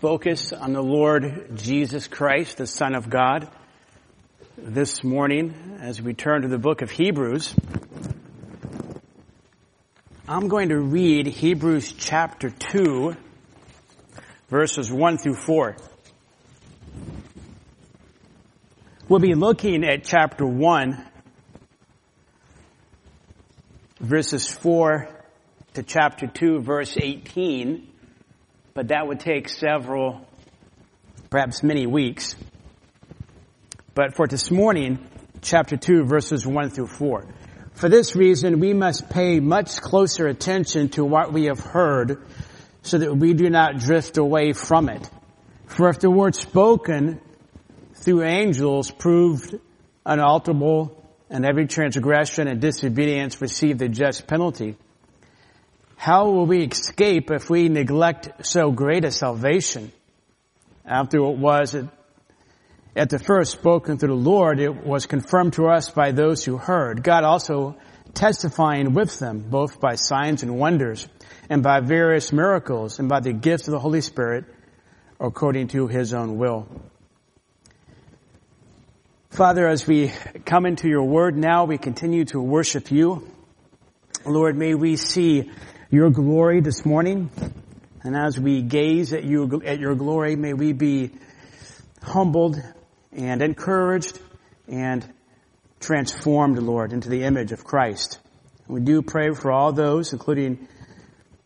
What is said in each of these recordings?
focus on the Lord Jesus Christ, the Son of God. This morning, as we turn to the book of Hebrews, I'm going to read Hebrews chapter 2, verses 1 through 4. We'll be looking at chapter 1, verses 4 to chapter 2, verse 18 but that would take several, perhaps many weeks. But for this morning, chapter 2, verses 1 through 4. For this reason, we must pay much closer attention to what we have heard so that we do not drift away from it. For if the word spoken through angels proved unalterable and every transgression and disobedience received the just penalty, how will we escape if we neglect so great a salvation? After it was at the first spoken through the Lord, it was confirmed to us by those who heard. God also testifying with them, both by signs and wonders, and by various miracles, and by the gift of the Holy Spirit, according to His own will. Father, as we come into your word now, we continue to worship you. Lord, may we see your glory this morning. And as we gaze at you, at your glory, may we be humbled and encouraged and transformed, Lord, into the image of Christ. We do pray for all those, including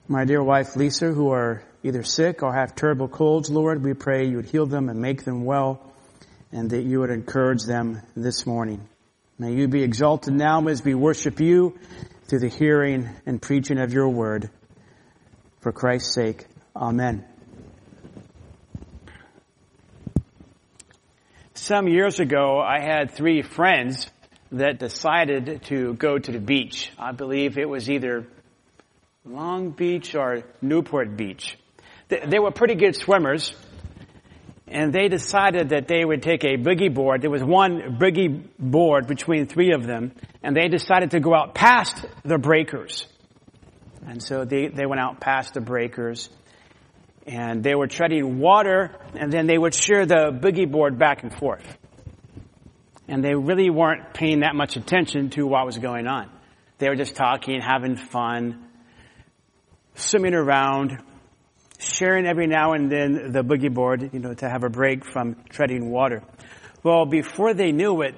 my dear wife Lisa, who are either sick or have terrible colds, Lord. We pray you would heal them and make them well and that you would encourage them this morning. May you be exalted now as we worship you through the hearing and preaching of your word. For Christ's sake, Amen. Some years ago, I had three friends that decided to go to the beach. I believe it was either Long Beach or Newport Beach. They were pretty good swimmers, and they decided that they would take a boogie board. There was one boogie board between three of them, and they decided to go out past the breakers. And so they, they went out past the breakers, and they were treading water, and then they would share the boogie board back and forth. And they really weren't paying that much attention to what was going on. They were just talking, having fun, swimming around, sharing every now and then the boogie board, you know, to have a break from treading water. Well, before they knew it,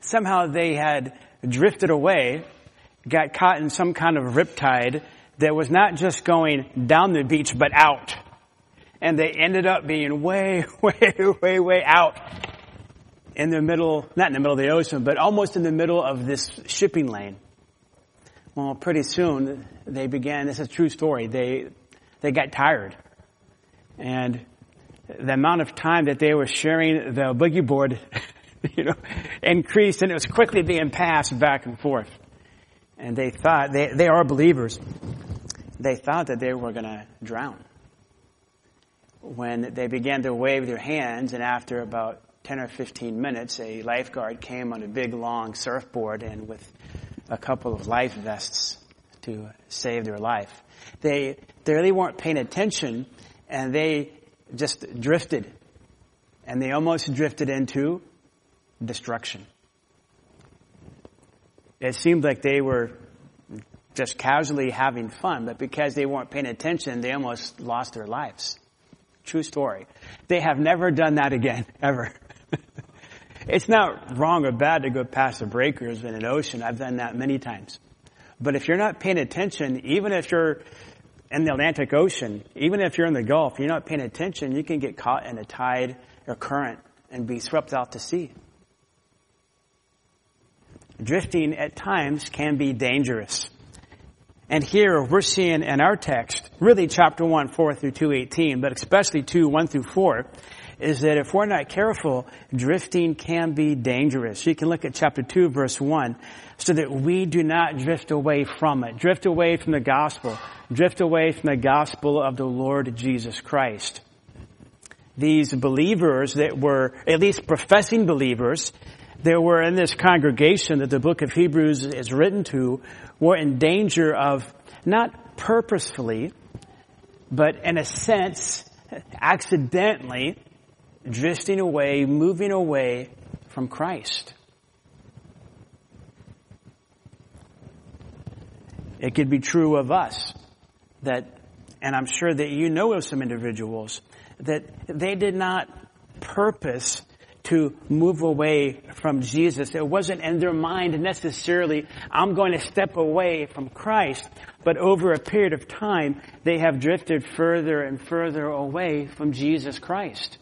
somehow they had drifted away, got caught in some kind of riptide that was not just going down the beach, but out. And they ended up being way, way, way, way out in the middle, not in the middle of the ocean, but almost in the middle of this shipping lane. Well, pretty soon they began, this is a true story, they, they got tired. And the amount of time that they were sharing the boogie board, you know, increased and it was quickly being passed back and forth. And they thought, they, they are believers, they thought that they were going to drown. When they began to wave their hands and after about 10 or 15 minutes, a lifeguard came on a big long surfboard and with a couple of life vests to save their life. They, they really weren't paying attention and they just drifted. And they almost drifted into destruction. It seemed like they were just casually having fun, but because they weren't paying attention, they almost lost their lives. True story. They have never done that again, ever. it's not wrong or bad to go past the breakers in an ocean. I've done that many times. But if you're not paying attention, even if you're in the Atlantic Ocean, even if you're in the Gulf, you're not paying attention, you can get caught in a tide or current and be swept out to sea. Drifting at times can be dangerous. And here we're seeing in our text, really chapter 1, 4 through 218, but especially 2, 1 through 4, is that if we're not careful, drifting can be dangerous. You can look at chapter 2 verse 1, so that we do not drift away from it, drift away from the gospel, drift away from the gospel of the Lord Jesus Christ. These believers that were, at least professing believers, that were in this congregation that the book of Hebrews is written to, were in danger of not purposefully, but in a sense, accidentally drifting away, moving away from Christ. It could be true of us that, and I'm sure that you know of some individuals that they did not purpose to move away from Jesus. It wasn't in their mind necessarily, I'm going to step away from Christ. But over a period of time, they have drifted further and further away from Jesus Christ.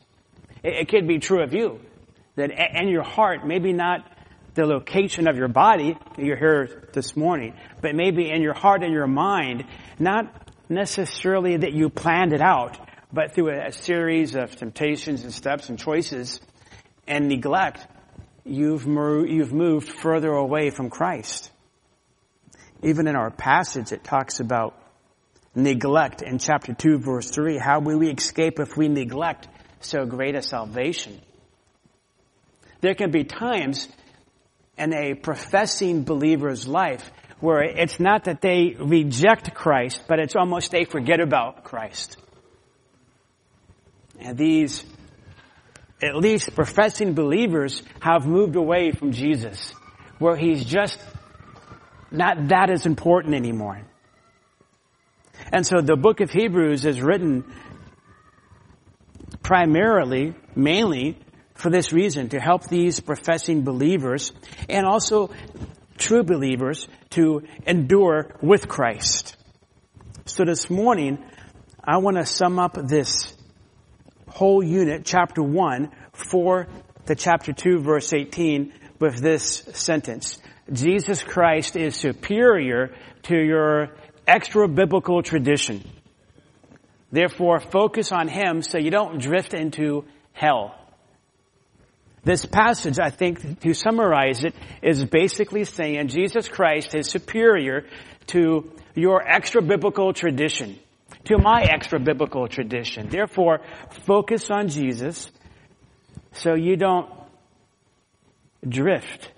It, it could be true of you. That in your heart, maybe not the location of your body, you're here this morning, but maybe in your heart and your mind, not necessarily that you planned it out, but through a, a series of temptations and steps and choices and neglect, you've, you've moved further away from Christ. Even in our passage, it talks about neglect in chapter 2 verse 3. How will we escape if we neglect so great a salvation? There can be times in a professing believer's life where it's not that they reject Christ, but it's almost they forget about Christ. And these, at least professing believers, have moved away from Jesus, where he's just not that as important anymore. And so the book of Hebrews is written primarily, mainly, for this reason, to help these professing believers and also true believers to endure with Christ. So this morning, I want to sum up this whole unit, chapter 1, for the chapter 2, verse 18, with this sentence. Jesus Christ is superior to your extra biblical tradition. Therefore, focus on Him so you don't drift into hell. This passage, I think, to summarize it, is basically saying Jesus Christ is superior to your extra biblical tradition, to my extra biblical tradition. Therefore, focus on Jesus so you don't drift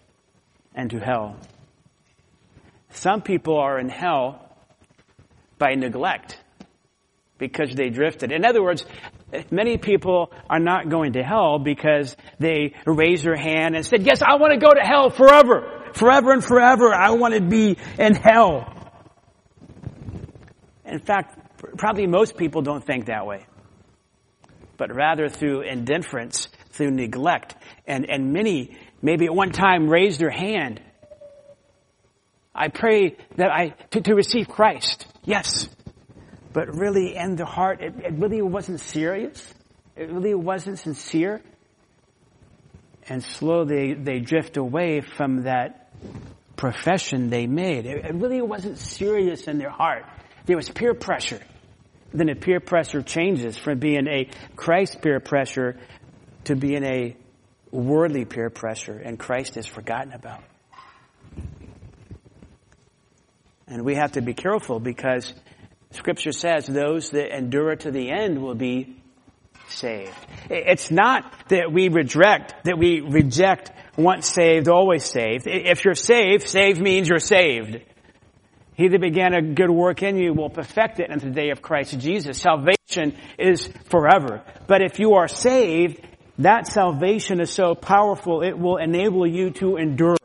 into hell. Some people are in hell by neglect because they drifted. In other words, many people are not going to hell because they raised their hand and said, yes, I want to go to hell forever. Forever and forever. I want to be in hell. In fact, probably most people don't think that way. But rather through indifference, through neglect, and, and many maybe at one time raised their hand. I pray that I, to, to receive Christ. Yes but really in the heart, it, it really wasn't serious. It really wasn't sincere. And slowly they drift away from that profession they made. It, it really wasn't serious in their heart. There was peer pressure. Then the peer pressure changes from being a Christ peer pressure to being a worldly peer pressure, and Christ is forgotten about. And we have to be careful because Scripture says those that endure to the end will be saved. It's not that we reject, that we reject once saved, always saved. If you're saved, saved means you're saved. He that began a good work in you will perfect it unto the day of Christ Jesus. Salvation is forever. But if you are saved, that salvation is so powerful, it will enable you to endure.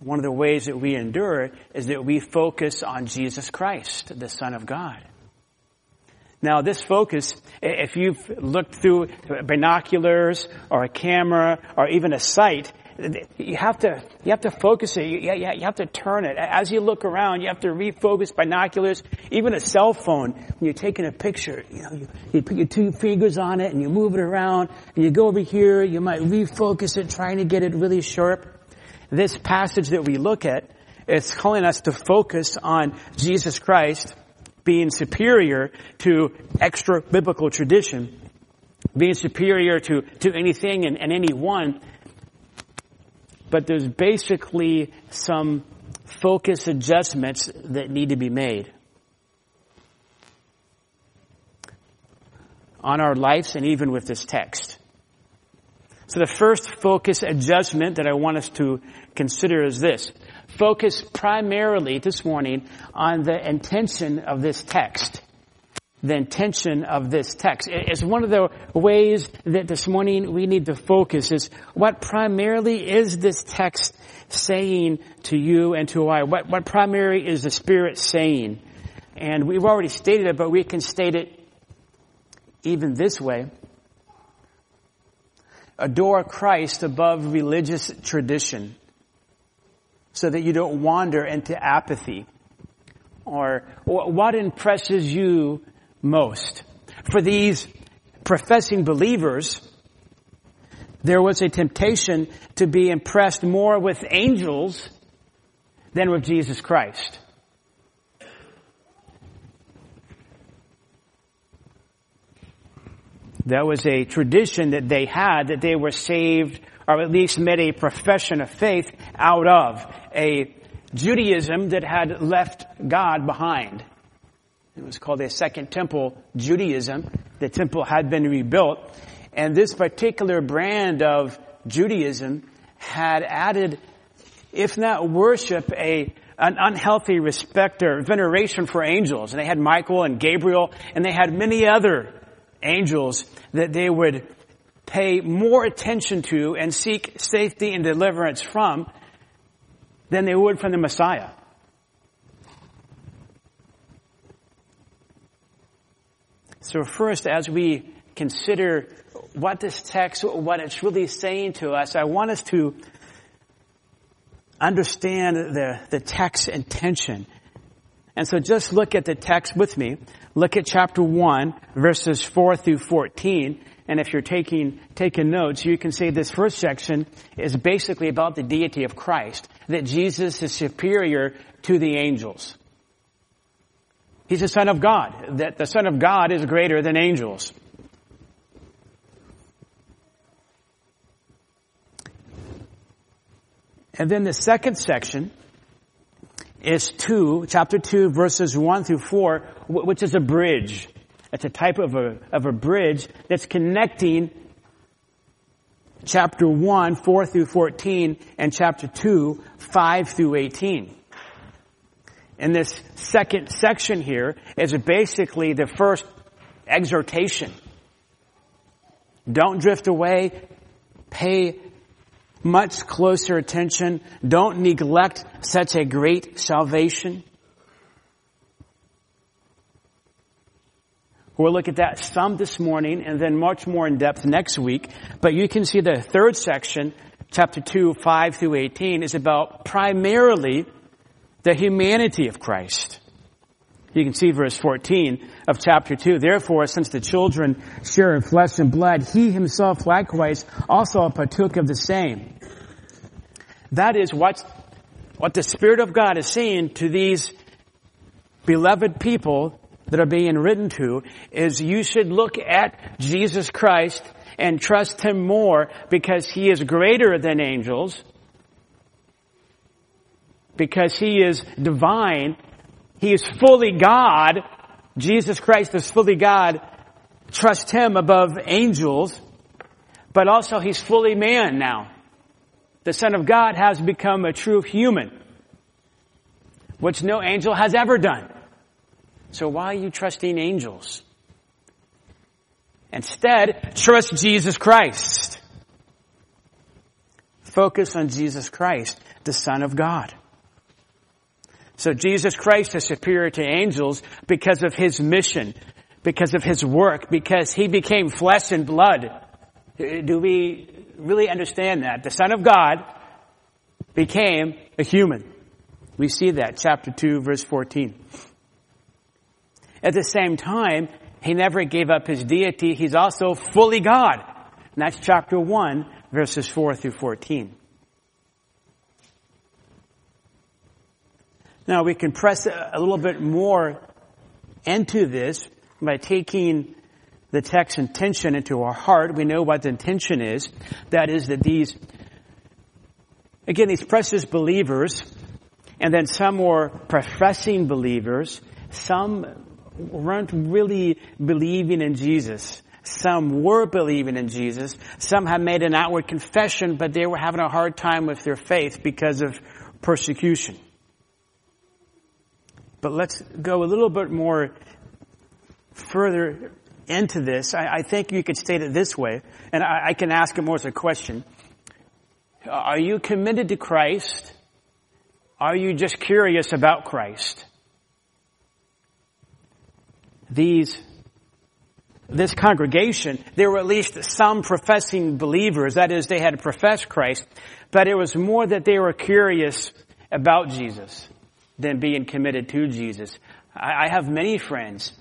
One of the ways that we endure is that we focus on Jesus Christ, the Son of God. Now this focus, if you've looked through binoculars or a camera or even a sight, you have to, you have to focus it. You, you have to turn it. As you look around, you have to refocus binoculars. Even a cell phone, when you're taking a picture, you know, you, you put your two fingers on it and you move it around and you go over here, you might refocus it, trying to get it really sharp this passage that we look at is calling us to focus on Jesus Christ being superior to extra biblical tradition, being superior to, to anything and, and anyone. But there's basically some focus adjustments that need to be made. On our lives and even with this text. So the first focus adjustment that I want us to consider is this. focus primarily this morning on the intention of this text. The intention of this text. It's one of the ways that this morning we need to focus is what primarily is this text saying to you and to I? What, what primarily is the Spirit saying? And we've already stated it, but we can state it even this way. Adore Christ above religious tradition so that you don't wander into apathy? Or what impresses you most? For these professing believers, there was a temptation to be impressed more with angels than with Jesus Christ. That was a tradition that they had that they were saved or at least made a profession of faith out of a Judaism that had left God behind. It was called a Second Temple Judaism. The temple had been rebuilt. And this particular brand of Judaism had added, if not worship, a an unhealthy respect or veneration for angels. And they had Michael and Gabriel, and they had many other angels that they would pay more attention to and seek safety and deliverance from than they would from the Messiah. So first, as we consider what this text, what it's really saying to us, I want us to understand the, the text intention. And so just look at the text with me. Look at chapter 1, verses 4 through 14. And if you're taking, taking notes, you can see this first section is basically about the deity of Christ, that Jesus is superior to the angels. He's the Son of God, that the Son of God is greater than angels. And then the second section is 2, chapter 2, verses 1 through 4, which is a bridge. It's a type of a, of a bridge that's connecting chapter 1, 4 through 14, and chapter 2, 5 through 18. And this second section here is basically the first exhortation. Don't drift away. Pay much closer attention. Don't neglect such a great salvation. We'll look at that some this morning and then much more in depth next week. But you can see the third section, chapter 2, 5 through 18, is about primarily the humanity of Christ. You can see verse 14 of chapter 2. Therefore, since the children share in flesh and blood, he himself likewise also partook of the same. That is what, what the Spirit of God is saying to these beloved people that are being written to is you should look at Jesus Christ and trust Him more because He is greater than angels, because He is divine, He is fully God, Jesus Christ is fully God, trust Him above angels, but also He's fully man now. The Son of God has become a true human, which no angel has ever done. So why are you trusting angels? Instead, trust Jesus Christ. Focus on Jesus Christ, the Son of God. So Jesus Christ is superior to angels because of His mission, because of His work, because He became flesh and blood. Do we really understand that? The Son of God became a human. We see that, chapter 2, verse 14. At the same time, he never gave up his deity. He's also fully God. And that's chapter 1, verses 4 through 14. Now we can press a little bit more into this by taking the text intention into our heart. We know what the intention is. That is that these, again, these precious believers, and then some were professing believers, some weren't really believing in Jesus. Some were believing in Jesus. Some had made an outward confession, but they were having a hard time with their faith because of persecution. But let's go a little bit more further into this. I, I think you could state it this way, and I, I can ask it more as a question. Are you committed to Christ? Are you just curious about Christ? These this congregation, there were at least some professing believers. That is, they had professed Christ, but it was more that they were curious about Jesus than being committed to Jesus. I, I have many friends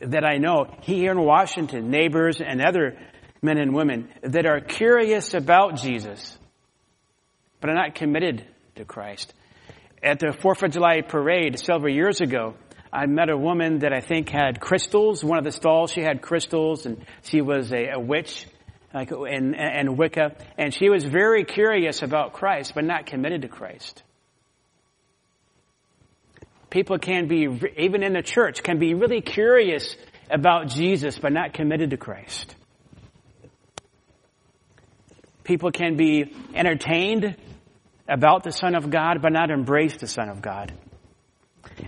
that I know here in Washington, neighbors and other men and women that are curious about Jesus, but are not committed to Christ. At the 4th of July parade several years ago, I met a woman that I think had crystals. One of the stalls, she had crystals and she was a, a witch like in, in Wicca. And she was very curious about Christ, but not committed to Christ. People can be, even in the church, can be really curious about Jesus, but not committed to Christ. People can be entertained about the Son of God, but not embrace the Son of God.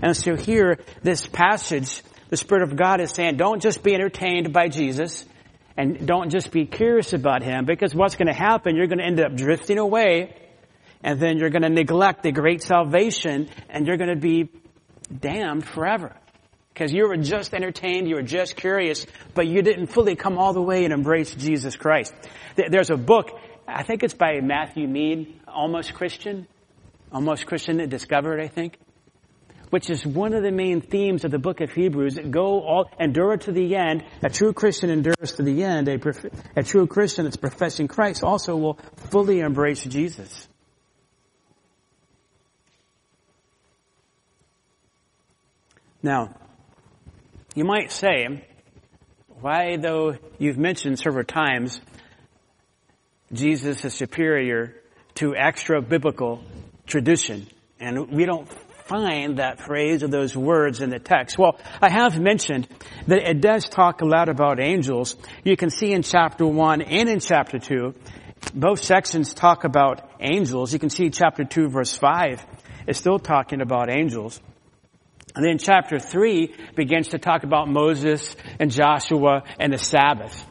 And so here, this passage, the Spirit of God is saying, don't just be entertained by Jesus and don't just be curious about Him because what's going to happen, you're going to end up drifting away and then you're going to neglect the great salvation and you're going to be damned forever. Because you were just entertained, you were just curious, but you didn't fully come all the way and embrace Jesus Christ. There's a book, I think it's by Matthew Mead, Almost Christian. Almost Christian Discovered, I think which is one of the main themes of the book of Hebrews. Go all, endure to the end. A true Christian endures to the end. A, a true Christian that's professing Christ also will fully embrace Jesus. Now, you might say, why though you've mentioned several times Jesus is superior to extra biblical tradition, and we don't find that phrase or those words in the text? Well, I have mentioned that it does talk a lot about angels. You can see in chapter 1 and in chapter 2, both sections talk about angels. You can see chapter 2 verse 5 is still talking about angels. And then chapter 3 begins to talk about Moses and Joshua and the Sabbath.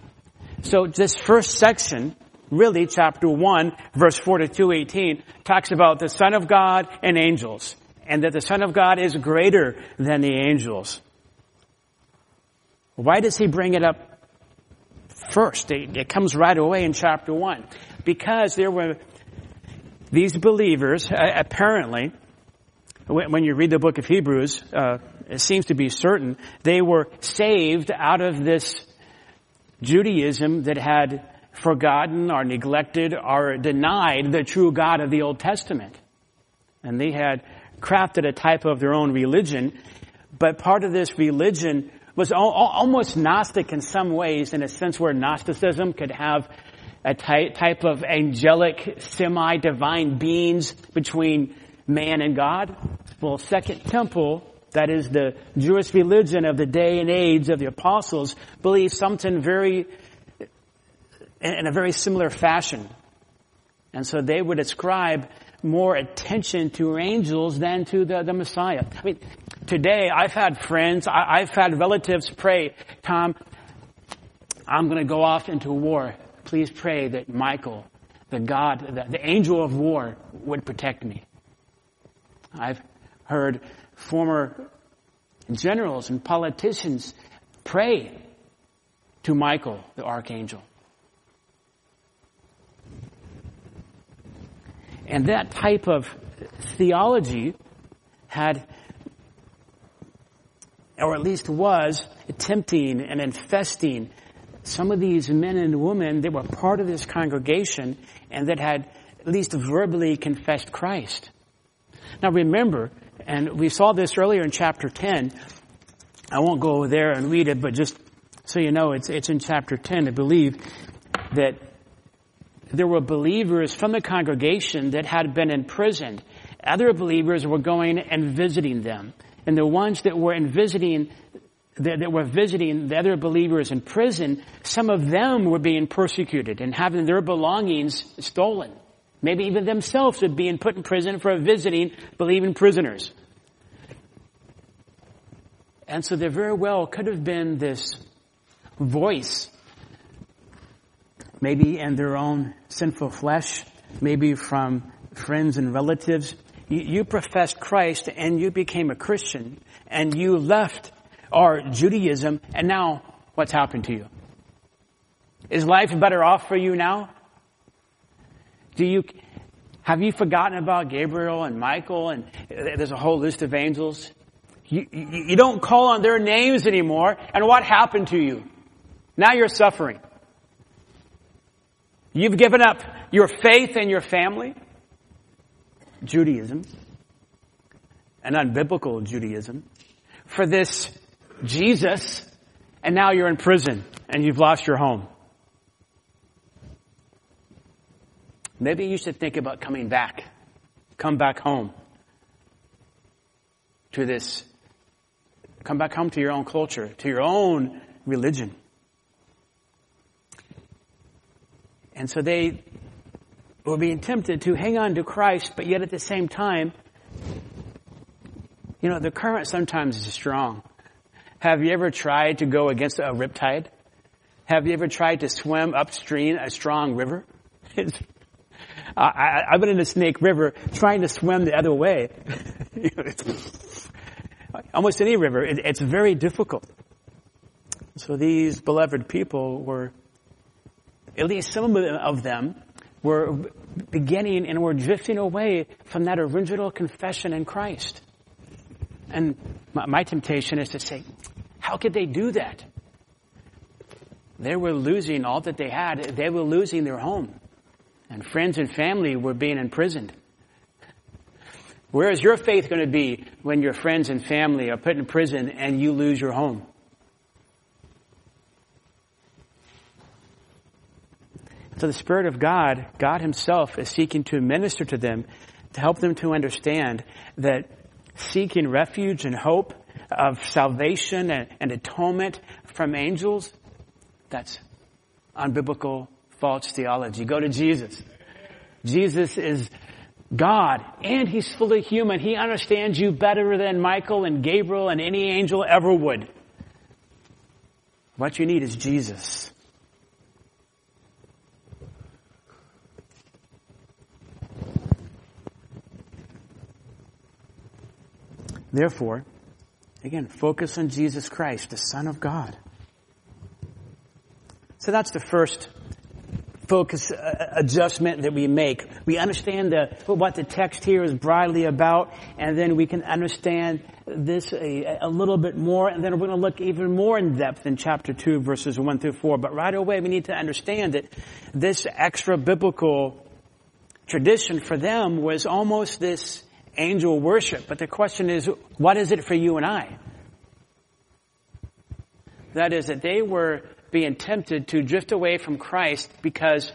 So this first section, really chapter 1 verse 4 to 218, talks about the Son of God and angels and that the Son of God is greater than the angels. Why does he bring it up first? It, comes right away in chapter 1. Because there were these believers, apparently, when you read the book of Hebrews, uh, it seems to be certain, they were saved out of this Judaism that had forgotten or neglected or denied the true God of the Old Testament. And they had crafted a type of their own religion, but part of this religion was almost Gnostic in some ways, in a sense where Gnosticism could have a type of angelic, semi-divine beings between man and God. Well, Second Temple, that is the Jewish religion of the day and age of the apostles, believed something very, in a very similar fashion. And so they would ascribe more attention to angels than to the, the Messiah. I mean, today I've had friends, I, have had relatives pray, Tom, I'm going to go off into war. Please pray that Michael, the God, the, the angel of war, would protect me. I've heard former generals and politicians pray to Michael, the archangel. And that type of theology had, or at least was, tempting and infesting some of these men and women that were part of this congregation and that had at least verbally confessed Christ. Now remember, and we saw this earlier in chapter 10, I won't go over there and read it, but just so you know, it's, it's in chapter 10, I believe, that there were believers from the congregation that had been imprisoned. Other believers were going and visiting them. And the ones that were in visiting, that, that were visiting the other believers in prison, some of them were being persecuted and having their belongings stolen. Maybe even themselves are being put in prison for visiting believing prisoners. And so there very well could have been this voice, maybe in their own sinful flesh, maybe from friends and relatives. You, you professed Christ and you became a Christian and you left our Judaism and now what's happened to you? Is life better off for you now? Do you, have you forgotten about Gabriel and Michael and there's a whole list of angels? You, you, you don't call on their names anymore and what happened to you? Now you're suffering. You've given up your faith and your family. Judaism. An unbiblical Judaism. For this Jesus. And now you're in prison and you've lost your home. Maybe you should think about coming back. Come back home to this. Come back home to your own culture, to your own religion. And so they were being tempted to hang on to Christ, but yet at the same time, you know, the current sometimes is strong. Have you ever tried to go against a riptide? Have you ever tried to swim upstream a strong river? I, have been in the Snake River trying to swim the other way. Almost any river, it, it's very difficult. So these beloved people were, at least some of them, were beginning and were drifting away from that original confession in Christ. And my, my temptation is to say, how could they do that? They were losing all that they had. They were losing their home. And friends and family were being imprisoned. Where is your faith going to be when your friends and family are put in prison and you lose your home? So the Spirit of God, God Himself, is seeking to minister to them to help them to understand that seeking refuge and hope of salvation and, and atonement from angels, that's unbiblical false theology. Go to Jesus. Jesus is God and He's fully human. He understands you better than Michael and Gabriel and any angel ever would. What you need is Jesus. Therefore, again, focus on Jesus Christ, the Son of God. So that's the first focus uh, adjustment that we make. We understand the, what the text here is broadly about, and then we can understand this a, a little bit more, and then we're going to look even more in depth in chapter 2, verses 1 through 4. But right away, we need to understand that this extra biblical tradition for them was almost this angel worship. But the question is, what is it for you and I? That is that they were being tempted to drift away from Christ because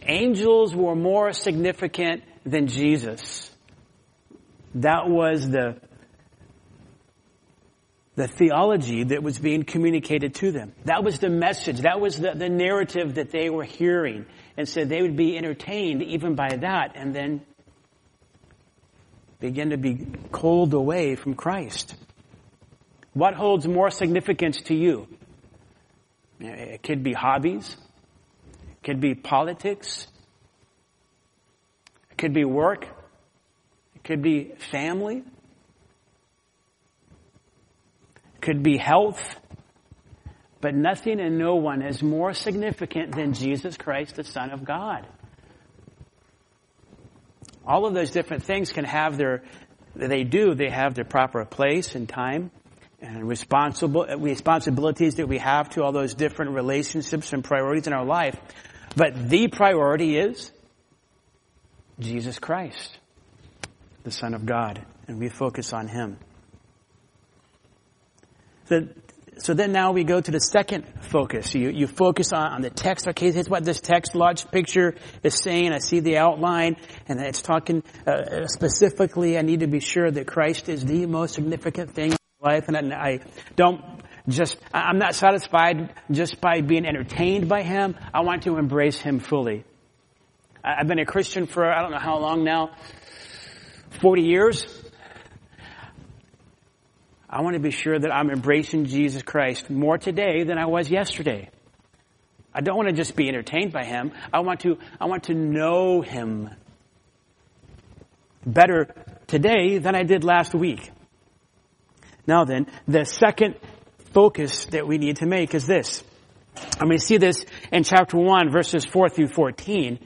angels were more significant than Jesus. That was the, the theology that was being communicated to them. That was the message. That was the, the narrative that they were hearing. And so they would be entertained even by that and then begin to be cold away from Christ. What holds more significance to you? It could be hobbies. It could be politics. It could be work. It could be family. It could be health. But nothing and no one is more significant than Jesus Christ, the Son of God. All of those different things can have their, they do, they have their proper place and time and responsible responsibilities that we have to all those different relationships and priorities in our life. But the priority is Jesus Christ, the Son of God, and we focus on Him. So, so then now we go to the second focus. You, you focus on, on the text. Okay, here's what this text large picture is saying. I see the outline and it's talking uh, specifically. I need to be sure that Christ is the most significant thing life and I don't just, I'm not satisfied just by being entertained by Him. I want to embrace Him fully. I've been a Christian for I don't know how long now, 40 years. I want to be sure that I'm embracing Jesus Christ more today than I was yesterday. I don't want to just be entertained by Him. I want to, I want to know Him better today than I did last week. Now then, the second focus that we need to make is this. And we see this in chapter 1, verses 4 through 14.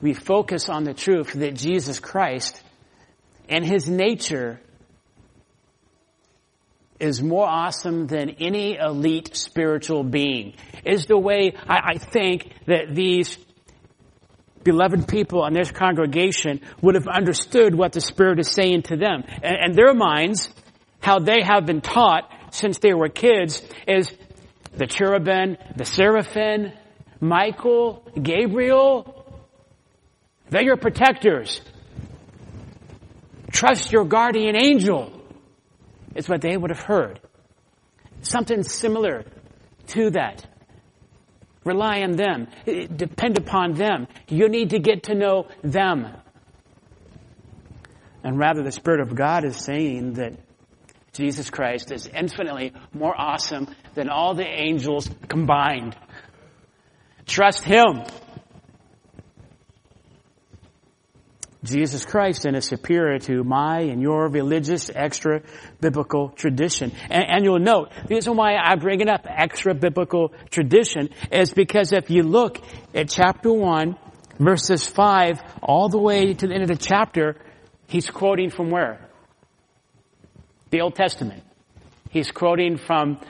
We focus on the truth that Jesus Christ and His nature is more awesome than any elite spiritual being. Is the way I, I think that these beloved people in this congregation would have understood what the Spirit is saying to them. And, and their minds, how they have been taught since they were kids, is the cherubim, the seraphim, Michael, Gabriel, they're your protectors. Trust your guardian angel is what they would have heard. Something similar to that. Rely on them. Depend upon them. You need to get to know them. And rather, the Spirit of God is saying that Jesus Christ is infinitely more awesome than all the angels combined. Trust Him. Jesus Christ and is superior to my and your religious extra biblical tradition. And, and, you'll note, the reason why I bring it up, extra biblical tradition, is because if you look at chapter 1, verses 5, all the way to the end of the chapter, he's quoting from where? The Old Testament. He's quoting from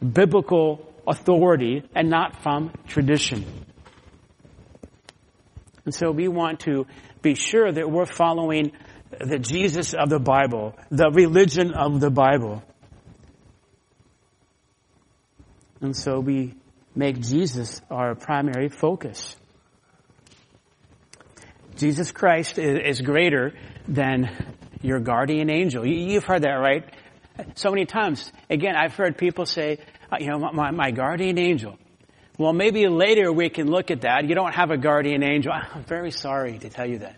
biblical authority and not from tradition. And so we want to be sure that we're following the Jesus of the Bible, the religion of the Bible. And so we make Jesus our primary focus. Jesus Christ is greater than your guardian angel. You've heard that, right? So many times. Again, I've heard people say, uh, you know, my, my guardian angel. Well, maybe later we can look at that. You don't have a guardian angel. I'm very sorry to tell you that.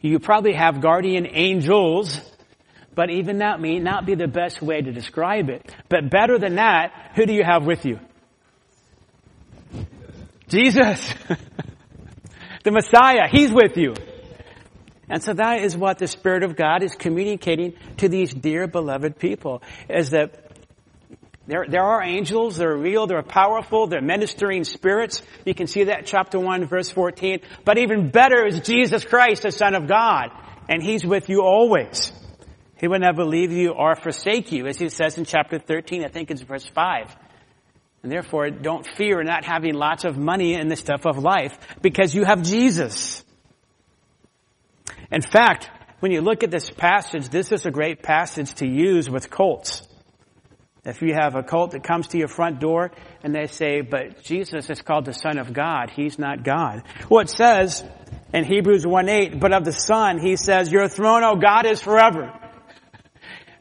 You probably have guardian angels, but even that may not be the best way to describe it. But better than that, who do you have with you? Jesus. the Messiah. He's with you. And so that is what the Spirit of God is communicating to these dear beloved people, is that there, there are angels, they're real, they're powerful, they're ministering spirits. You can see that chapter 1 verse 14. But even better is Jesus Christ, the Son of God. And He's with you always. He will never leave you or forsake you, as He says in chapter 13, I think it's verse 5. And therefore, don't fear not having lots of money in the stuff of life, because you have Jesus. In fact, when you look at this passage, this is a great passage to use with cults. If you have a cult that comes to your front door and they say, but Jesus is called the Son of God, He's not God. Well, it says in Hebrews 1-8, but of the Son, He says, your throne, O God, is forever.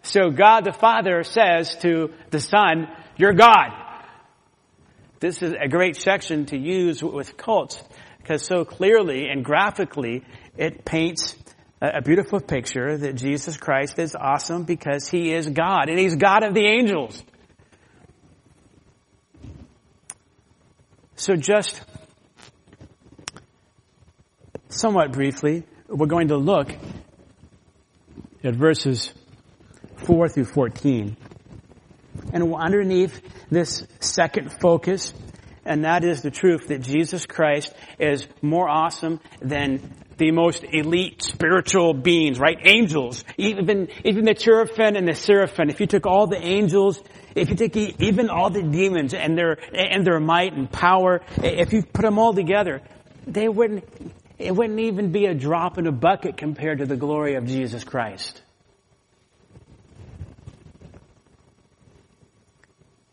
So God the Father says to the Son, you're God. This is a great section to use with cults because so clearly and graphically it paints a beautiful picture that Jesus Christ is awesome because He is God and He's God of the angels. So just somewhat briefly, we're going to look at verses 4 through 14. And underneath this second focus, and that is the truth that Jesus Christ is more awesome than the most elite spiritual beings, right? Angels. Even, even the cherubim and the seraphim. If you took all the angels, if you take even all the demons and their, and their might and power, if you put them all together, they wouldn't, it wouldn't even be a drop in a bucket compared to the glory of Jesus Christ.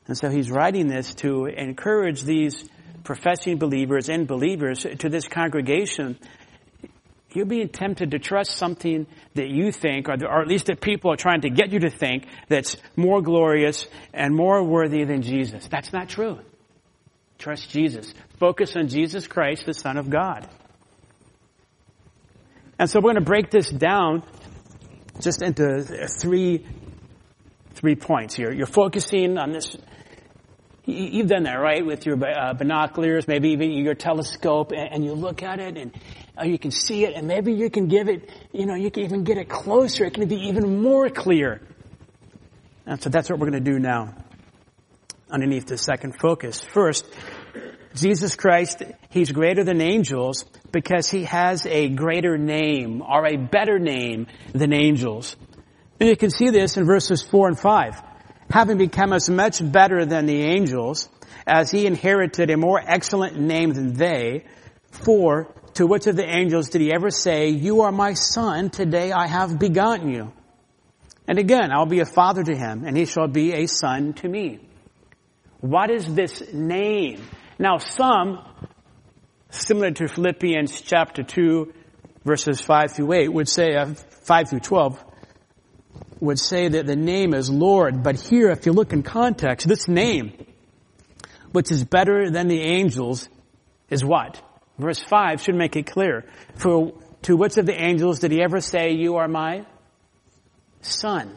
And so he's writing this to encourage these professing believers and believers to this congregation you're being tempted to trust something that you think, or, or, at least that people are trying to get you to think, that's more glorious and more worthy than Jesus. That's not true. Trust Jesus. Focus on Jesus Christ, the Son of God. And so we're going to break this down just into three, three points here. You're focusing on this. You've done that, right? With your uh, binoculars, maybe even your telescope, and you look at it and uh, you can see it, and maybe you can give it, you know, you can even get it closer. It can be even more clear. And so that's what we're going to do now underneath the second focus. First, Jesus Christ, He's greater than angels because He has a greater name or a better name than angels. And you can see this in verses 4 and 5. Having become as much better than the angels, as He inherited a more excellent name than they, for to which of the angels did He ever say, You are my son, today I have begotten you? And again, I'll be a father to him, and he shall be a son to me. What is this name? Now some, similar to Philippians chapter 2, verses 5 through 8, would say, uh, 5 through 12, would say that the name is Lord. But here, if you look in context, this name, which is better than the angels, is what? Verse 5 should make it clear. For to which of the angels did he ever say, you are my son?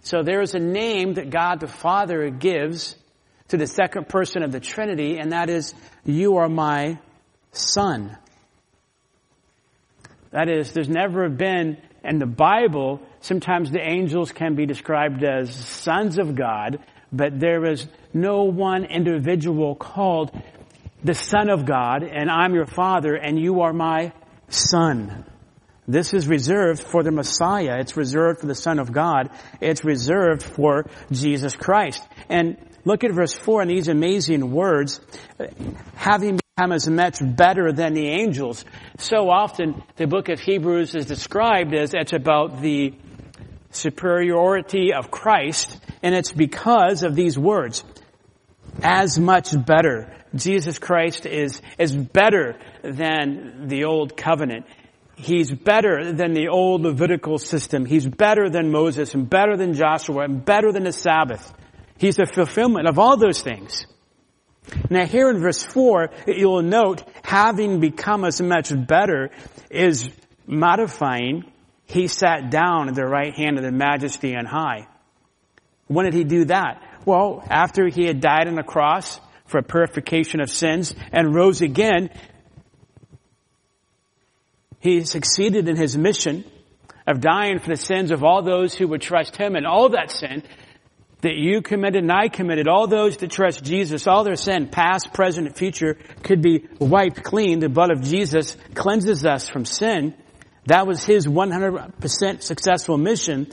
So there is a name that God the Father gives to the second person of the Trinity, and that is, you are my son. That is, there's never been in the Bible, sometimes the angels can be described as sons of God, but there is no one individual called the son of God, and I'm your father, and you are my son. This is reserved for the Messiah. It's reserved for the Son of God. It's reserved for Jesus Christ. And Look at verse 4 and these amazing words, having become as much better than the angels. So often the book of Hebrews is described as it's about the superiority of Christ, and it's because of these words. As much better. Jesus Christ is, is better than the old covenant. He's better than the old Levitical system. He's better than Moses and better than Joshua and better than the Sabbath. He's the fulfillment of all those things. Now here in verse 4, you'll note, having become as much better is modifying, he sat down at the right hand of the majesty on high. When did he do that? Well, after he had died on the cross for a purification of sins and rose again, he succeeded in his mission of dying for the sins of all those who would trust him and all that sin that you committed and I committed, all those that trust Jesus, all their sin, past, present, and future, could be wiped clean. The blood of Jesus cleanses us from sin. That was His 100% successful mission.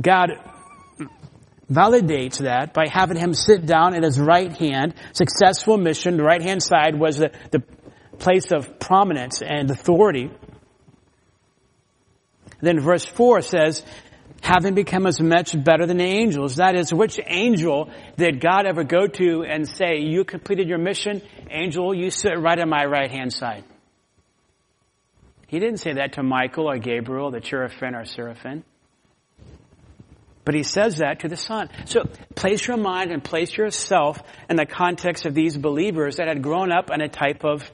God validates that by having Him sit down at His right hand. Successful mission. The right hand side was the, the place of prominence and authority. Then verse 4 says, having become as much better than the angels. That is, which angel did God ever go to and say, you completed your mission, angel, you sit right on my right hand side? He didn't say that to Michael or Gabriel, the cherubim or seraphim. But he says that to the Son. So place your mind and place yourself in the context of these believers that had grown up in a type of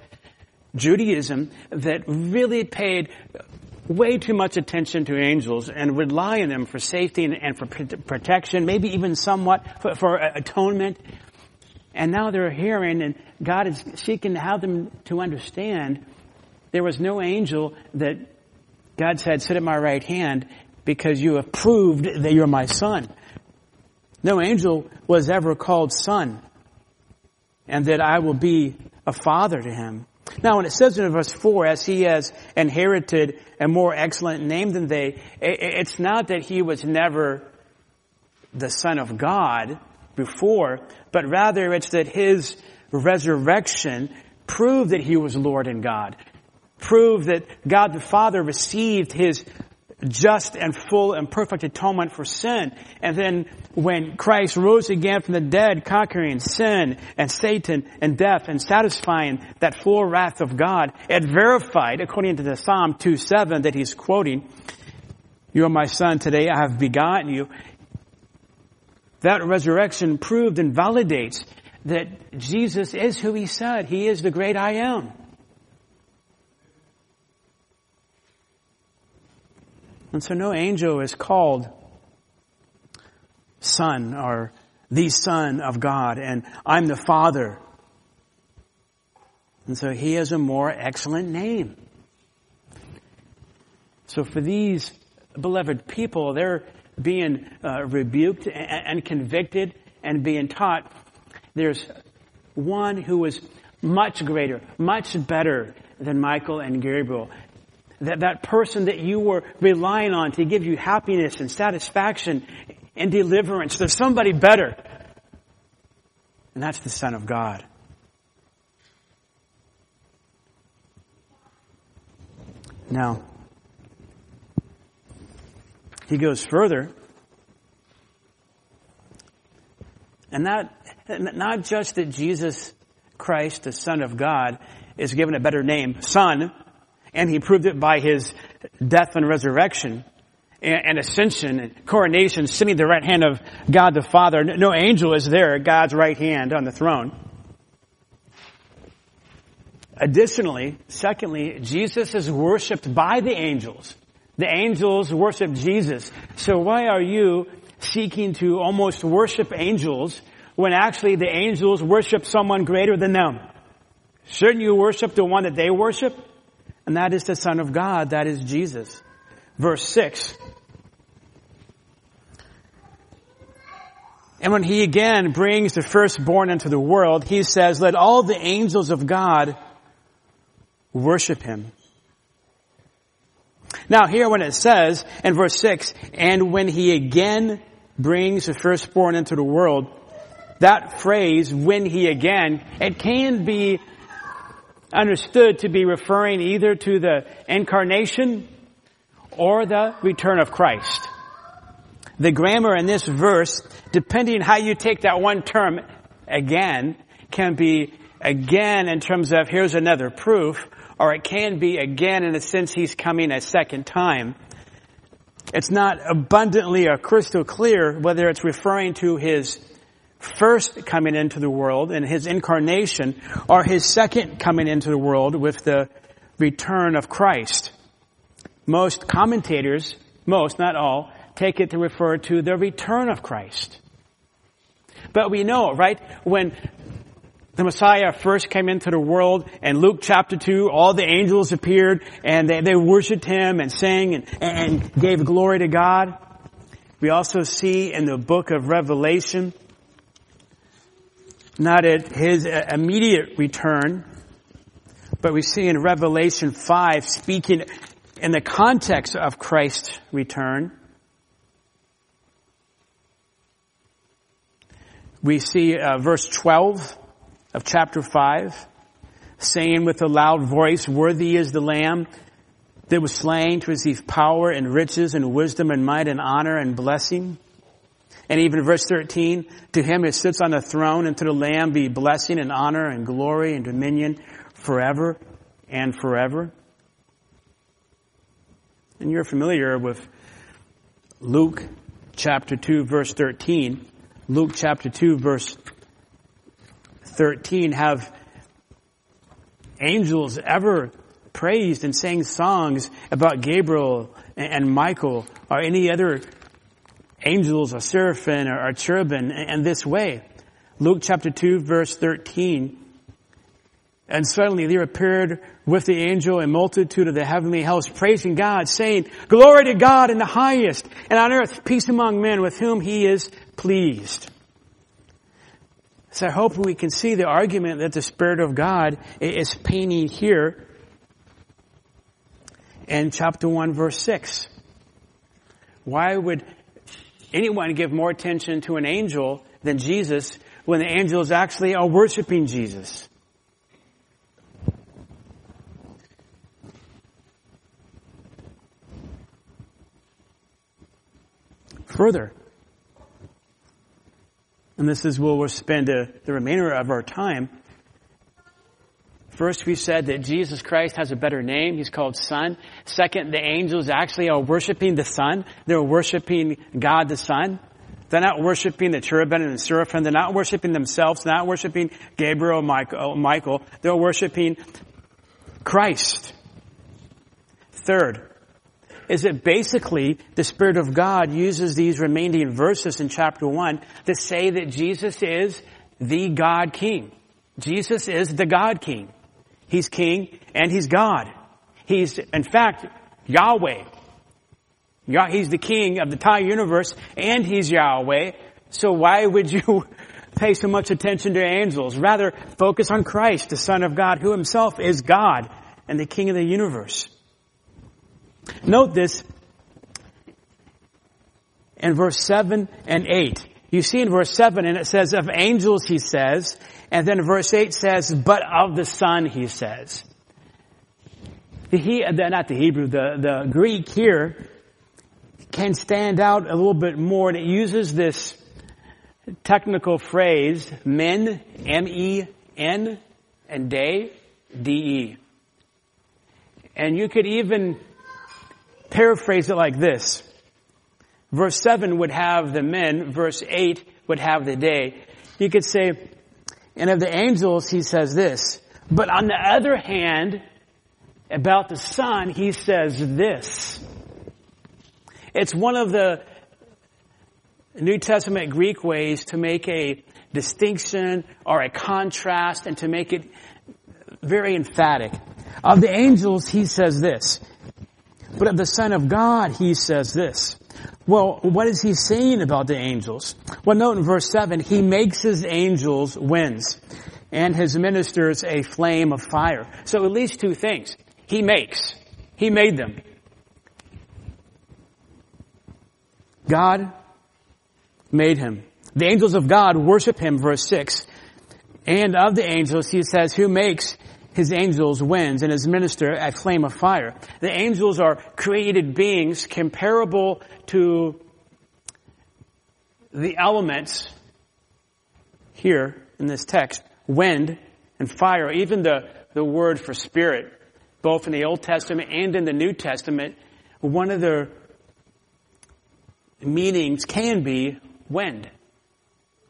Judaism that really paid way too much attention to angels and rely on them for safety and, for protection, maybe even somewhat for, for, atonement. And now they're hearing and God is seeking to have them to understand there was no angel that God said, sit at my right hand because you have proved that you're my son. No angel was ever called son and that I will be a father to him. Now, when it says in verse 4, as he has inherited a more excellent name than they, it's not that he was never the Son of God before, but rather it's that his resurrection proved that he was Lord and God. Proved that God the Father received his just and full and perfect atonement for sin. And then when Christ rose again from the dead, conquering sin and Satan and death and satisfying that full wrath of God, it verified, according to the Psalm 2.7 that he's quoting, you are my son, today I have begotten you. That resurrection proved and validates that Jesus is who he said. He is the great I am. And so no angel is called son or the son of God and I'm the father. And so he has a more excellent name. So for these beloved people, they're being uh, rebuked and, and convicted and being taught there's one who is much greater, much better than Michael and Gabriel. That, that person that you were relying on to give you happiness and satisfaction and deliverance. There's somebody better. And that's the Son of God. Now, he goes further. And that, not just that Jesus Christ, the Son of God, is given a better name, Son, and he proved it by his death and resurrection and, ascension and coronation, sitting at the right hand of God the Father. No angel is there at God's right hand on the throne. Additionally, secondly, Jesus is worshiped by the angels. The angels worship Jesus. So why are you seeking to almost worship angels when actually the angels worship someone greater than them? Shouldn't you worship the one that they worship? And that is the Son of God, that is Jesus. Verse 6. And when he again brings the firstborn into the world, he says, let all the angels of God worship him. Now here when it says in verse 6, and when he again brings the firstborn into the world, that phrase, when he again, it can be understood to be referring either to the incarnation or the return of Christ. The grammar in this verse, depending how you take that one term again, can be again in terms of here's another proof, or it can be again in a sense he's coming a second time. It's not abundantly or crystal clear whether it's referring to his first coming into the world and his incarnation or his second coming into the world with the return of Christ. Most commentators, most, not all, take it to refer to the return of Christ. But we know, right, when the Messiah first came into the world and Luke chapter 2, all the angels appeared and they, they worshiped him and sang and, and gave glory to God. We also see in the book of Revelation, not at his immediate return, but we see in Revelation 5 speaking in the context of Christ's return. We see uh, verse 12 of chapter 5, saying with a loud voice, worthy is the lamb that was slain to receive power and riches and wisdom and might and honor and blessing. And even verse 13, to him who sits on the throne and to the lamb be blessing and honor and glory and dominion forever and forever. And you're familiar with Luke chapter 2 verse 13. Luke chapter 2 verse 13 have angels ever praised and sang songs about Gabriel and Michael or any other angels or seraphim or, cherubim in this way. Luke chapter 2 verse 13. And suddenly there appeared with the angel a multitude of the heavenly hosts praising God saying, glory to God in the highest and on earth peace among men with whom he is pleased. So I hope we can see the argument that the Spirit of God is painting here in chapter 1 verse 6. Why would anyone give more attention to an angel than Jesus when the angels actually are worshiping Jesus? Further, and this is where we'll spend uh, the remainder of our time. First, we said that Jesus Christ has a better name. He's called Son. Second, the angels actually are worshiping the Son. They're worshiping God the Son. They're not worshiping the cherubim and the seraphim. They're not worshiping themselves. They're not worshiping Gabriel, Michael. Michael. They're worshiping Christ. Third, is that basically the Spirit of God uses these remaining verses in chapter 1 to say that Jesus is the God King. Jesus is the God King. He's King and He's God. He's, in fact, Yahweh. He's the King of the entire universe and He's Yahweh. So why would you pay so much attention to angels? Rather, focus on Christ, the Son of God, who Himself is God and the King of the universe. Note this in verse 7 and 8. You see in verse 7 and it says of angels he says, and then verse 8 says, but of the Son he says. The, he, the, not the Hebrew, the, the Greek here can stand out a little bit more and it uses this technical phrase, men, M-E-N, and day, D-E. And you could even paraphrase it like this. Verse 7 would have the men, verse 8 would have the day. You could say, and of the angels, he says this. But on the other hand, about the Son, he says this. It's one of the New Testament Greek ways to make a distinction or a contrast and to make it very emphatic. Of the angels, he says this. But of the Son of God, he says this. Well, what is he saying about the angels? Well, note in verse 7, he makes his angels winds and his ministers a flame of fire. So at least two things. He makes. He made them. God made him. The angels of God worship him, verse 6. And of the angels, he says, who makes his angels winds and his minister a flame of fire. The angels are created beings comparable to the elements here in this text, wind and fire, even the, the word for spirit, both in the Old Testament and in the New Testament, one of the meanings can be wind.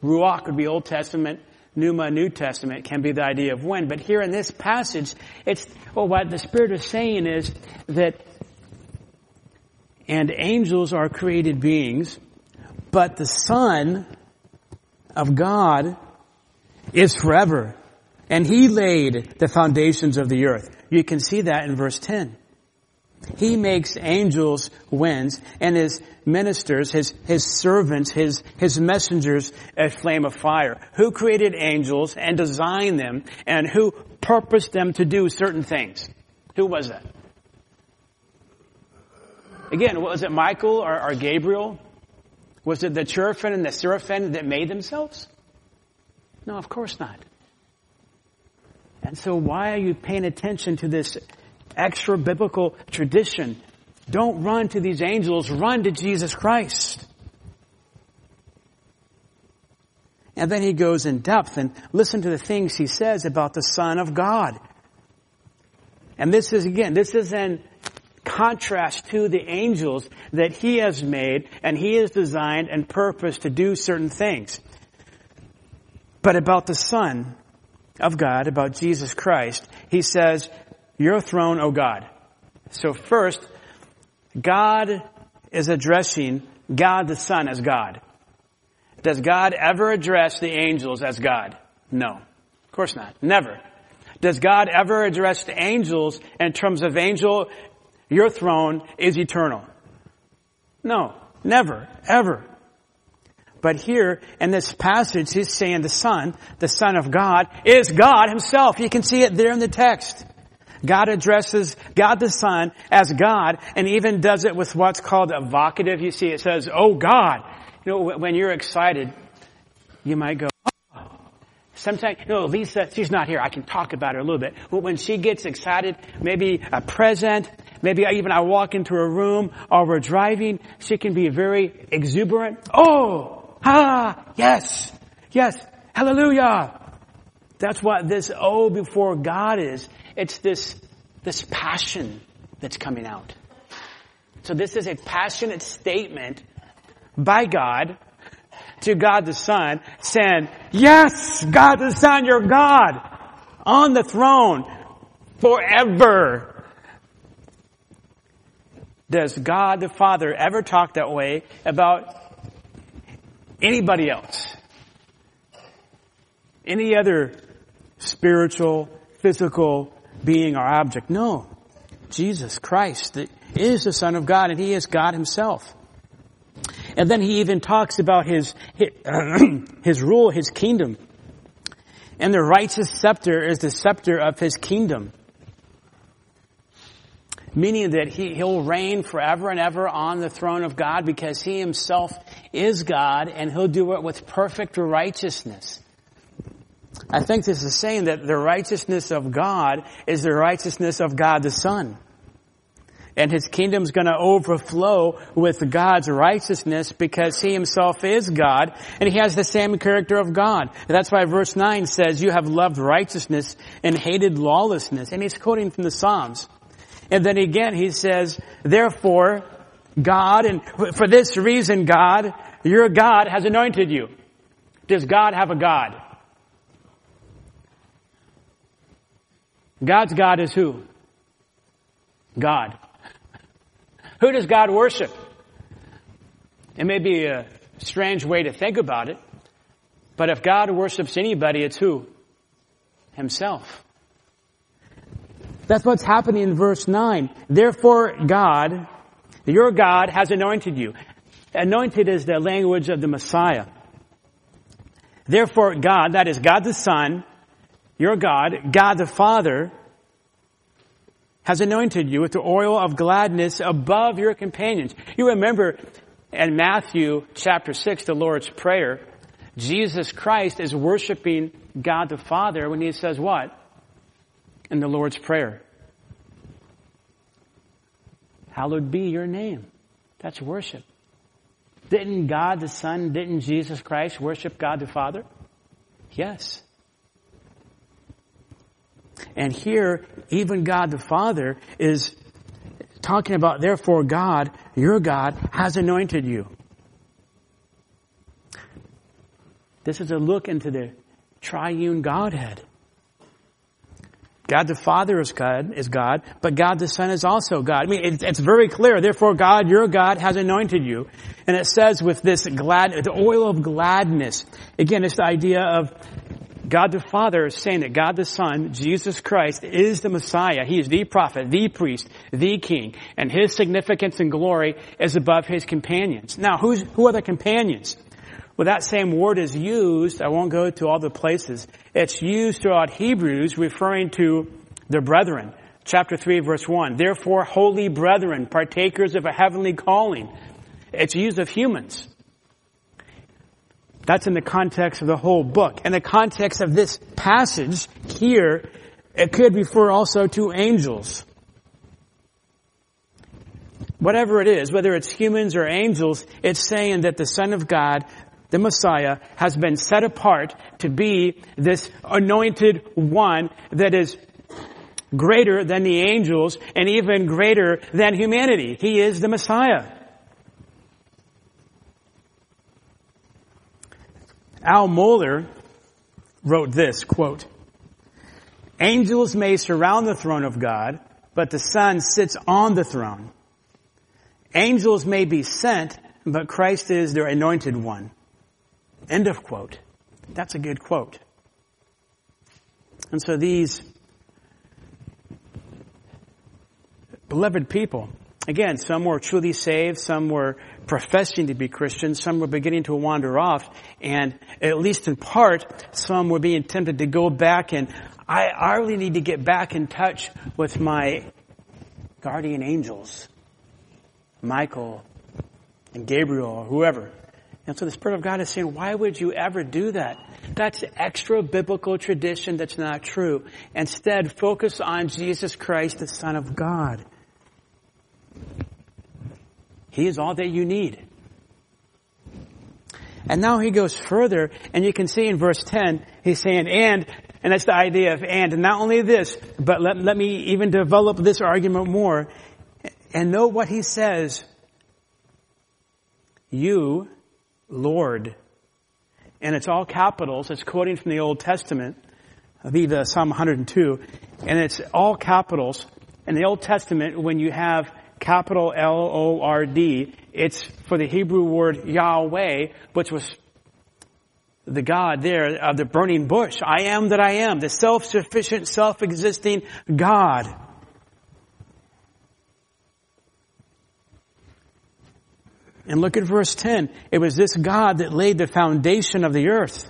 Ruach would be Old Testament, Pneuma, New Testament can be the idea of when. But here in this passage, it's, well, what the Spirit is saying is that, and angels are created beings, but the Son of God is forever. And He laid the foundations of the earth. You can see that in verse 10. He makes angels winds and his ministers, his, his servants, his, his messengers a flame of fire. Who created angels and designed them and who purposed them to do certain things? Who was that? Again, was it Michael or, or Gabriel? Was it the cherubim and the seraphim that made themselves? No, of course not. And so why are you paying attention to this extra biblical tradition. Don't run to these angels, run to Jesus Christ. And then he goes in depth and listen to the things he says about the Son of God. And this is again, this is in contrast to the angels that he has made and he has designed and purposed to do certain things. But about the Son of God, about Jesus Christ, he says, your throne, O God. So first, God is addressing God the Son as God. Does God ever address the angels as God? No. Of course not. Never. Does God ever address the angels in terms of angel, your throne is eternal? No. Never. Ever. But here in this passage, he's saying the Son, the Son of God, is God himself. You can see it there in the text. God addresses God the Son as God and even does it with what's called evocative. You see, it says, Oh God. You know, when you're excited, you might go, oh. Sometimes, you know, Lisa, she's not here. I can talk about her a little bit. But when she gets excited, maybe a present, maybe even I walk into a room or we're driving, she can be very exuberant. Oh, ah, yes, yes, hallelujah. That's what this oh before God is. It's this, this passion that's coming out. So this is a passionate statement by God to God the Son saying, yes, God the Son, you're God on the throne forever. Does God the Father ever talk that way about anybody else? Any other spiritual, physical being or object? No. Jesus Christ is the Son of God and He is God Himself. And then He even talks about His, His rule, His kingdom. And the righteous scepter is the scepter of His kingdom meaning that he, he'll reign forever and ever on the throne of God because he himself is God and he'll do it with perfect righteousness. I think this is saying that the righteousness of God is the righteousness of God the Son. And his kingdom's gonna overflow with God's righteousness because he himself is God and he has the same character of God. And that's why verse 9 says, you have loved righteousness and hated lawlessness. And he's quoting from the Psalms. And then again he says, therefore, God, and for this reason, God, your God has anointed you. Does God have a God? God's God is who? God. Who does God worship? It may be a strange way to think about it, but if God worships anybody, it's who? Himself. That's what's happening in verse 9. Therefore God, your God has anointed you. Anointed is the language of the Messiah. Therefore God, that is God the Son, your God, God the Father, has anointed you with the oil of gladness above your companions. You remember in Matthew chapter 6, the Lord's Prayer, Jesus Christ is worshiping God the Father when he says what? In the Lord's Prayer. Hallowed be your name. That's worship. Didn't God the Son, didn't Jesus Christ worship God the Father? Yes. And here, even God the Father is talking about, therefore God, your God, has anointed you. This is a look into the triune Godhead. God the Father is God, is God, but God the Son is also God. I mean, it's, it's, very clear. Therefore, God, your God, has anointed you. And it says with this glad, the oil of gladness. Again, it's the idea of God the Father is saying that God the Son, Jesus Christ, is the Messiah. He is the prophet, the priest, the king, and his significance and glory is above his companions. Now, who's, who are the companions? Well, that same word is used, I won't go to all the places, it's used throughout Hebrews referring to the brethren. Chapter 3 verse 1. Therefore, holy brethren, partakers of a heavenly calling. It's used of humans. That's in the context of the whole book. In the context of this passage here, it could refer also to angels. Whatever it is, whether it's humans or angels, it's saying that the Son of God, the Messiah, has been set apart to be this anointed one that is greater than the angels and even greater than humanity. He is the Messiah. Al Mohler wrote this, quote, Angels may surround the throne of God, but the Son sits on the throne. Angels may be sent, but Christ is their anointed one. End of quote. That's a good quote. And so these beloved people, again, some were truly saved, some were professing to be Christians, some were beginning to wander off, and at least in part, some were being tempted to go back and I, I really need to get back in touch with my guardian angels, Michael and Gabriel or whoever. And so the Spirit of God is saying, why would you ever do that? That's extra biblical tradition that's not true. Instead, focus on Jesus Christ, the Son of God. He is all that you need. And now he goes further, and you can see in verse 10, he's saying, and, and that's the idea of and, and not only this, but let, let me even develop this argument more, and note what he says. You, Lord, and it's all capitals. It's quoting from the Old Testament, believe uh, Psalm 102, and it's all capitals. In the Old Testament, when you have capital L-O-R-D, it's for the Hebrew word Yahweh, which was the God there of the burning bush. I am that I am, the self-sufficient, self-existing God. And look at verse 10. It was this God that laid the foundation of the earth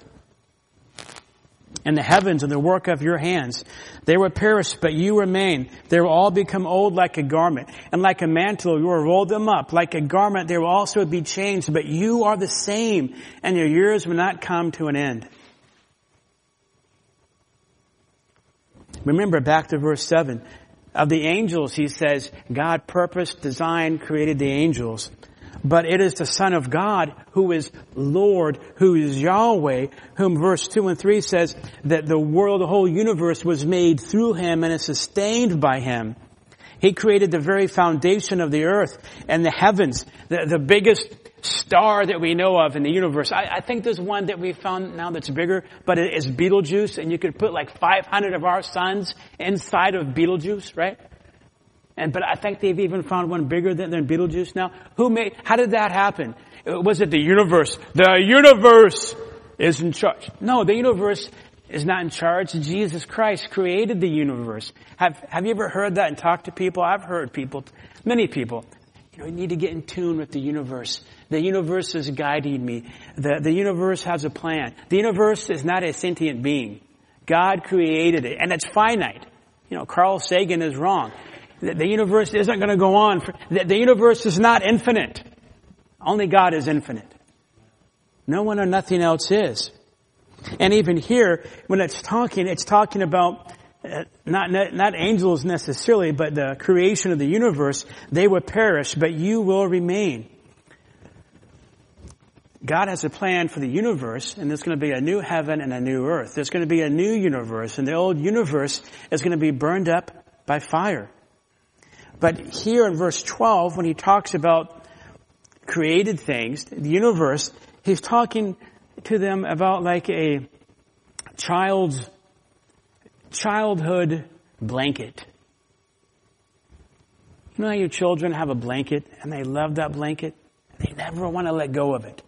and the heavens and the work of your hands. They will perish, but you remain. They will all become old like a garment. And like a mantle, you will roll them up. Like a garment, they will also be changed, but you are the same, and your years will not come to an end. Remember back to verse 7. Of the angels, he says, God purposed, designed, created the angels but it is the Son of God who is Lord, who is Yahweh, whom verse 2 and 3 says that the world, the whole universe was made through Him and is sustained by Him. He created the very foundation of the earth and the heavens, the, the biggest star that we know of in the universe. I, I, think there's one that we found now that's bigger, but it is Betelgeuse, and you could put like 500 of our suns inside of Betelgeuse, right? And, but I think they've even found one bigger than, than Betelgeuse now. Who made, how did that happen? Uh, was it the universe? The universe is in charge. No, the universe is not in charge. Jesus Christ created the universe. Have, have you ever heard that and talked to people? I've heard people, many people. You know, you need to get in tune with the universe. The universe is guiding me. The, the universe has a plan. The universe is not a sentient being. God created it, and it's finite. You know, Carl Sagan is wrong. The universe isn't going to go on. The universe is not infinite. Only God is infinite. No one or nothing else is. And even here, when it's talking, it's talking about uh, not, not, not angels necessarily, but the creation of the universe. They will perish, but you will remain. God has a plan for the universe, and there's going to be a new heaven and a new earth. There's going to be a new universe, and the old universe is going to be burned up by fire. But here in verse 12, when he talks about created things, the universe, he's talking to them about like a child's childhood blanket. You know how your children have a blanket and they love that blanket? They never want to let go of it.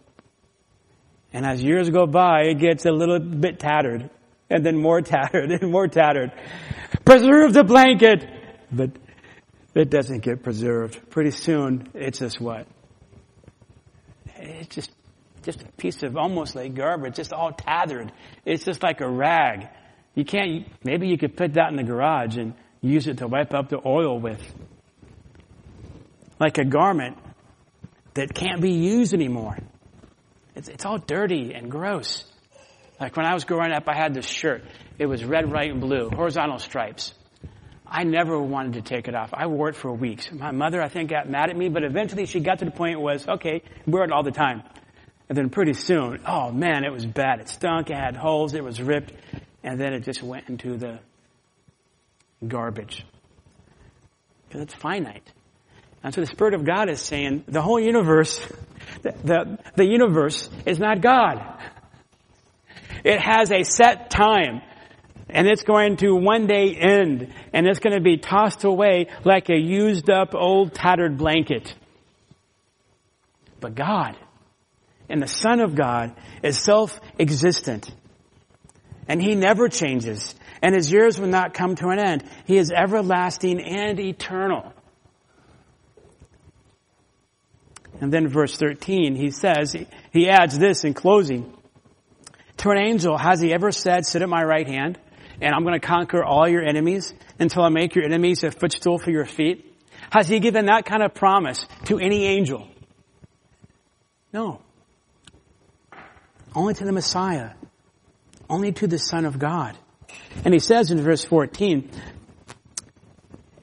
And as years go by, it gets a little bit tattered and then more tattered and more tattered. Preserve the blanket! But it doesn't get preserved. Pretty soon, it's just what? It's just, just a piece of almost like garbage, just all tattered. It's just like a rag. You can't, maybe you could put that in the garage and use it to wipe up the oil with. Like a garment that can't be used anymore. It's, it's all dirty and gross. Like when I was growing up, I had this shirt. It was red, white, and blue, horizontal stripes. I never wanted to take it off. I wore it for weeks. My mother, I think, got mad at me, but eventually she got to the point was, okay, wear it all the time. And then pretty soon, oh man, it was bad. It stunk, it had holes, it was ripped, and then it just went into the garbage. Because it's finite. And so the Spirit of God is saying the whole universe, the, the, the universe is not God. It has a set time and it's going to one day end and it's going to be tossed away like a used up old tattered blanket. But God and the Son of God is self-existent and He never changes and His years will not come to an end. He is everlasting and eternal. And then verse 13, he says, he adds this in closing. To an angel, has he ever said, sit at my right hand? And I'm going to conquer all your enemies until I make your enemies a footstool for your feet? Has he given that kind of promise to any angel? No. Only to the Messiah. Only to the Son of God. And he says in verse 14,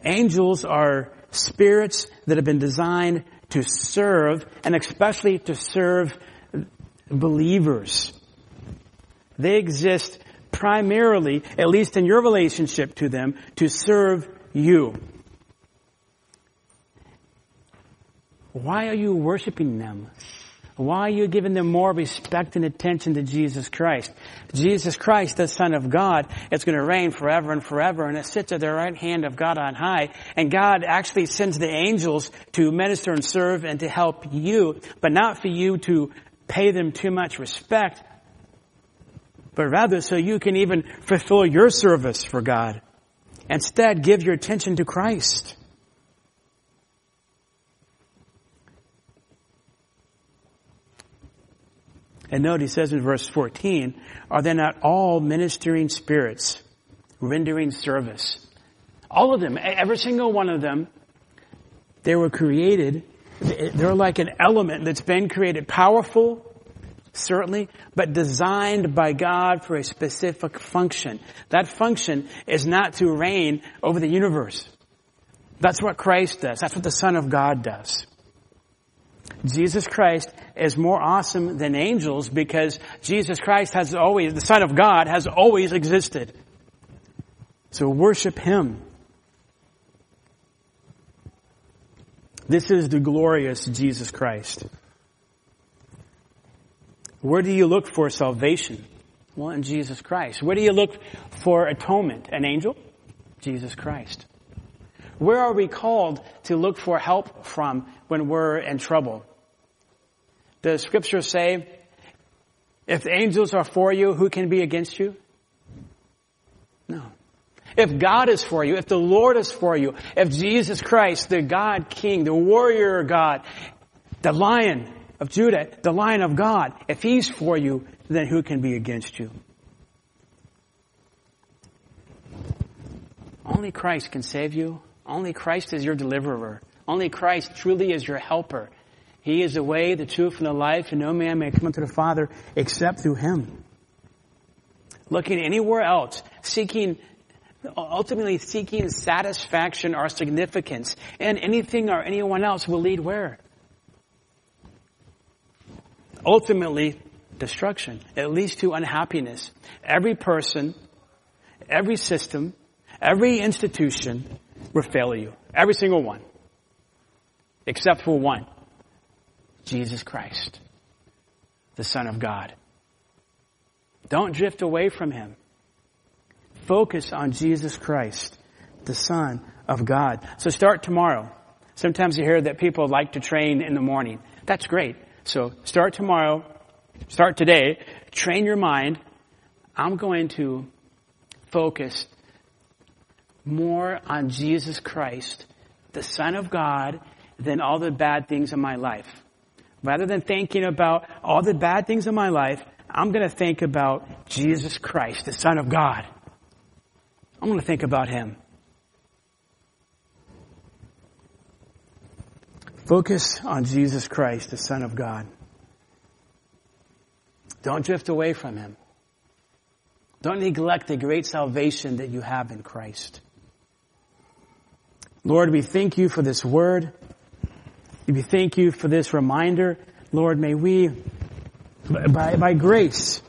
angels are spirits that have been designed to serve and especially to serve believers. They exist primarily, at least in your relationship to them, to serve you. Why are you worshiping them? Why are you giving them more respect and attention to Jesus Christ? Jesus Christ, the Son of God, is going to reign forever and forever, and it sits at the right hand of God on high. And God actually sends the angels to minister and serve and to help you, but not for you to pay them too much respect, but rather so you can even fulfill your service for God. Instead, give your attention to Christ. And note he says in verse 14, are they not all ministering spirits rendering service? All of them, every single one of them, they were created, they're like an element that's been created, powerful, certainly, but designed by God for a specific function. That function is not to reign over the universe. That's what Christ does. That's what the Son of God does. Jesus Christ is more awesome than angels because Jesus Christ has always, the Son of God has always existed. So worship Him. This is the glorious Jesus Christ. Where do you look for salvation? Well, in Jesus Christ. Where do you look for atonement? An angel? Jesus Christ. Where are we called to look for help from when we're in trouble? The scriptures say, if the angels are for you, who can be against you? No. If God is for you, if the Lord is for you, if Jesus Christ, the God King, the warrior God, the lion of Judah, the lion of God, if he's for you, then who can be against you? Only Christ can save you. Only Christ is your deliverer. Only Christ truly is your helper. He is the way, the truth, and the life, and no man may come unto the Father except through Him. Looking anywhere else, seeking, ultimately seeking satisfaction or significance, and anything or anyone else will lead where? Ultimately, destruction. It leads to unhappiness. Every person, every system, every institution will fail you. Every single one. Except for one. Jesus Christ. The Son of God. Don't drift away from Him. Focus on Jesus Christ, the Son of God. So start tomorrow. Sometimes you hear that people like to train in the morning. That's great. So start tomorrow. Start today. Train your mind. I'm going to focus more on Jesus Christ, the Son of God, than all the bad things in my life. Rather than thinking about all the bad things in my life, I'm going to think about Jesus Christ, the Son of God. I'm going to think about Him. Focus on Jesus Christ, the Son of God. Don't drift away from Him. Don't neglect the great salvation that you have in Christ. Lord, we thank you for this word. We thank you for this reminder. Lord, may we, by, by grace,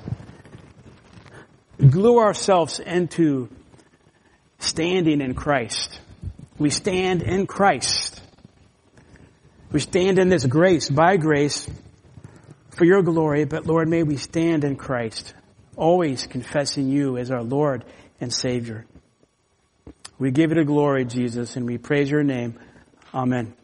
glue ourselves into standing in Christ. We stand in Christ. We stand in this grace, by grace, for your glory, but Lord, may we stand in Christ, always confessing you as our Lord and Savior. We give you the glory, Jesus, and we praise your name. Amen.